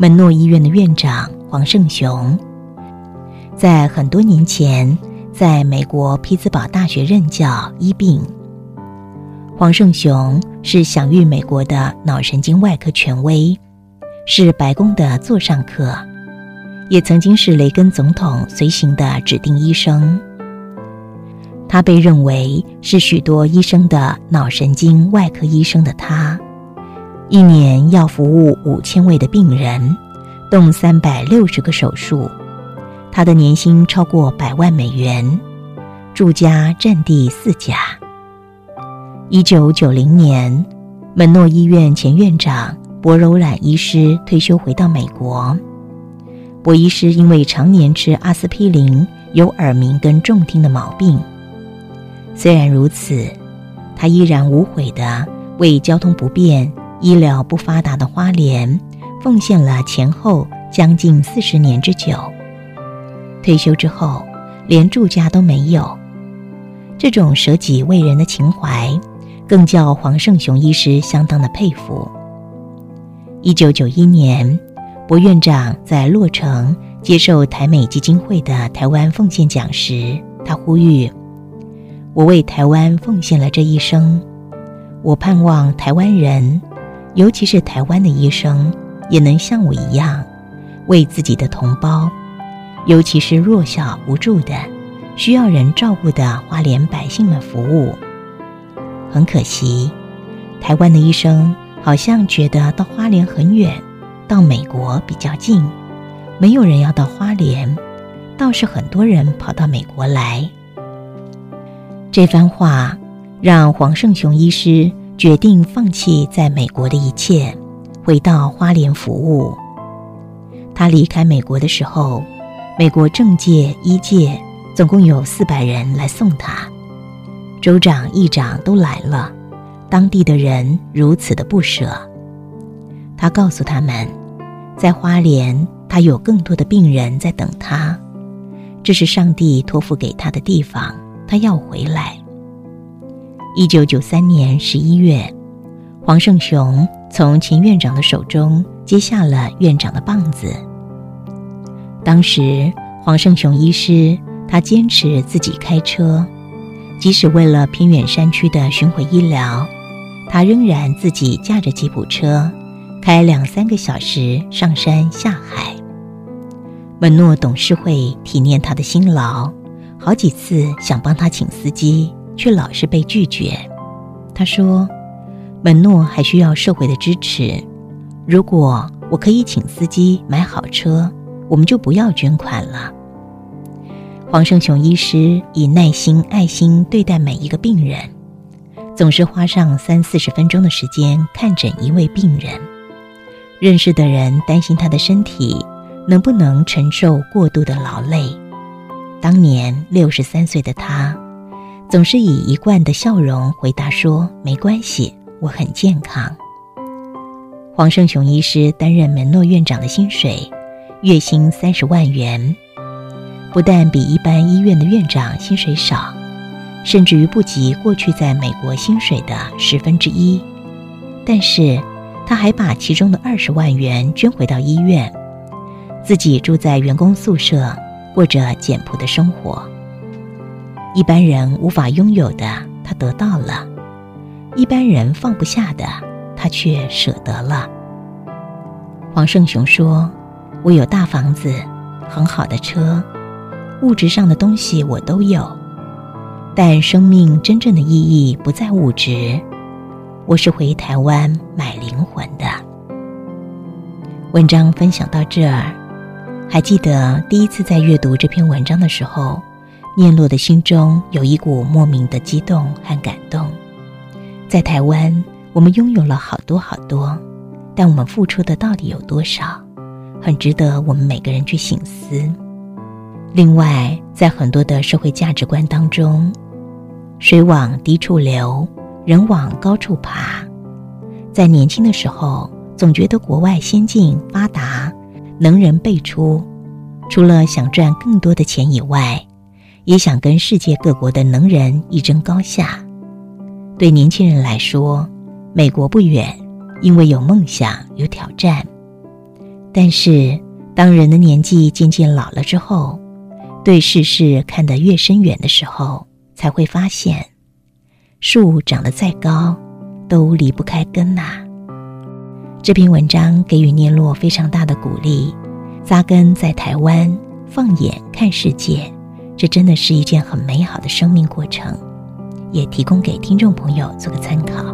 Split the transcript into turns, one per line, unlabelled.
门诺医院的院长黄胜雄，在很多年前，在美国匹兹堡大学任教医病。黄胜雄是享誉美国的脑神经外科权威，是白宫的座上客，也曾经是雷根总统随行的指定医生。他被认为是许多医生的脑神经外科医生的他。一年要服务五千位的病人，动三百六十个手术，他的年薪超过百万美元，住家占地四甲。一九九零年，门诺医院前院长博柔染医师退休回到美国。博医师因为常年吃阿司匹林，有耳鸣跟重听的毛病。虽然如此，他依然无悔的为交通不便。医疗不发达的花莲，奉献了前后将近四十年之久。退休之后，连住家都没有。这种舍己为人的情怀，更叫黄胜雄医师相当的佩服。一九九一年，博院长在洛城接受台美基金会的台湾奉献奖时，他呼吁：“我为台湾奉献了这一生，我盼望台湾人。”尤其是台湾的医生，也能像我一样，为自己的同胞，尤其是弱小无助的、需要人照顾的花莲百姓们服务。很可惜，台湾的医生好像觉得到花莲很远，到美国比较近，没有人要到花莲，倒是很多人跑到美国来。这番话让黄胜雄医师。决定放弃在美国的一切，回到花莲服务。他离开美国的时候，美国政界、医界总共有四百人来送他，州长、议长都来了，当地的人如此的不舍。他告诉他们，在花莲，他有更多的病人在等他，这是上帝托付给他的地方，他要回来。一九九三年十一月，黄胜雄从秦院长的手中接下了院长的棒子。当时，黄胜雄医师他坚持自己开车，即使为了偏远山区的巡回医疗，他仍然自己驾着吉普车，开两三个小时上山下海。门诺董事会体念他的辛劳，好几次想帮他请司机。却老是被拒绝。他说：“门诺还需要社会的支持。如果我可以请司机买好车，我们就不要捐款了。”黄胜雄医师以耐心、爱心对待每一个病人，总是花上三四十分钟的时间看诊一位病人。认识的人担心他的身体能不能承受过度的劳累。当年六十三岁的他。总是以一贯的笑容回答说：“没关系，我很健康。”黄胜雄医师担任门诺院长的薪水，月薪三十万元，不但比一般医院的院长薪水少，甚至于不及过去在美国薪水的十分之一。但是，他还把其中的二十万元捐回到医院，自己住在员工宿舍，过着简朴的生活。一般人无法拥有的，他得到了；一般人放不下的，他却舍得了。黄胜雄说：“我有大房子，很好的车，物质上的东西我都有，但生命真正的意义不在物质。我是回台湾买灵魂的。”文章分享到这儿，还记得第一次在阅读这篇文章的时候。念落的心中有一股莫名的激动和感动。在台湾，我们拥有了好多好多，但我们付出的到底有多少？很值得我们每个人去醒思。另外，在很多的社会价值观当中，水往低处流，人往高处爬。在年轻的时候，总觉得国外先进发达，能人辈出，除了想赚更多的钱以外。也想跟世界各国的能人一争高下。对年轻人来说，美国不远，因为有梦想、有挑战。但是，当人的年纪渐渐老了之后，对世事看得越深远的时候，才会发现，树长得再高，都离不开根呐。这篇文章给予聂洛非常大的鼓励，扎根在台湾，放眼看世界，这真的是一件很美好的生命过程，也提供给听众朋友做个参考。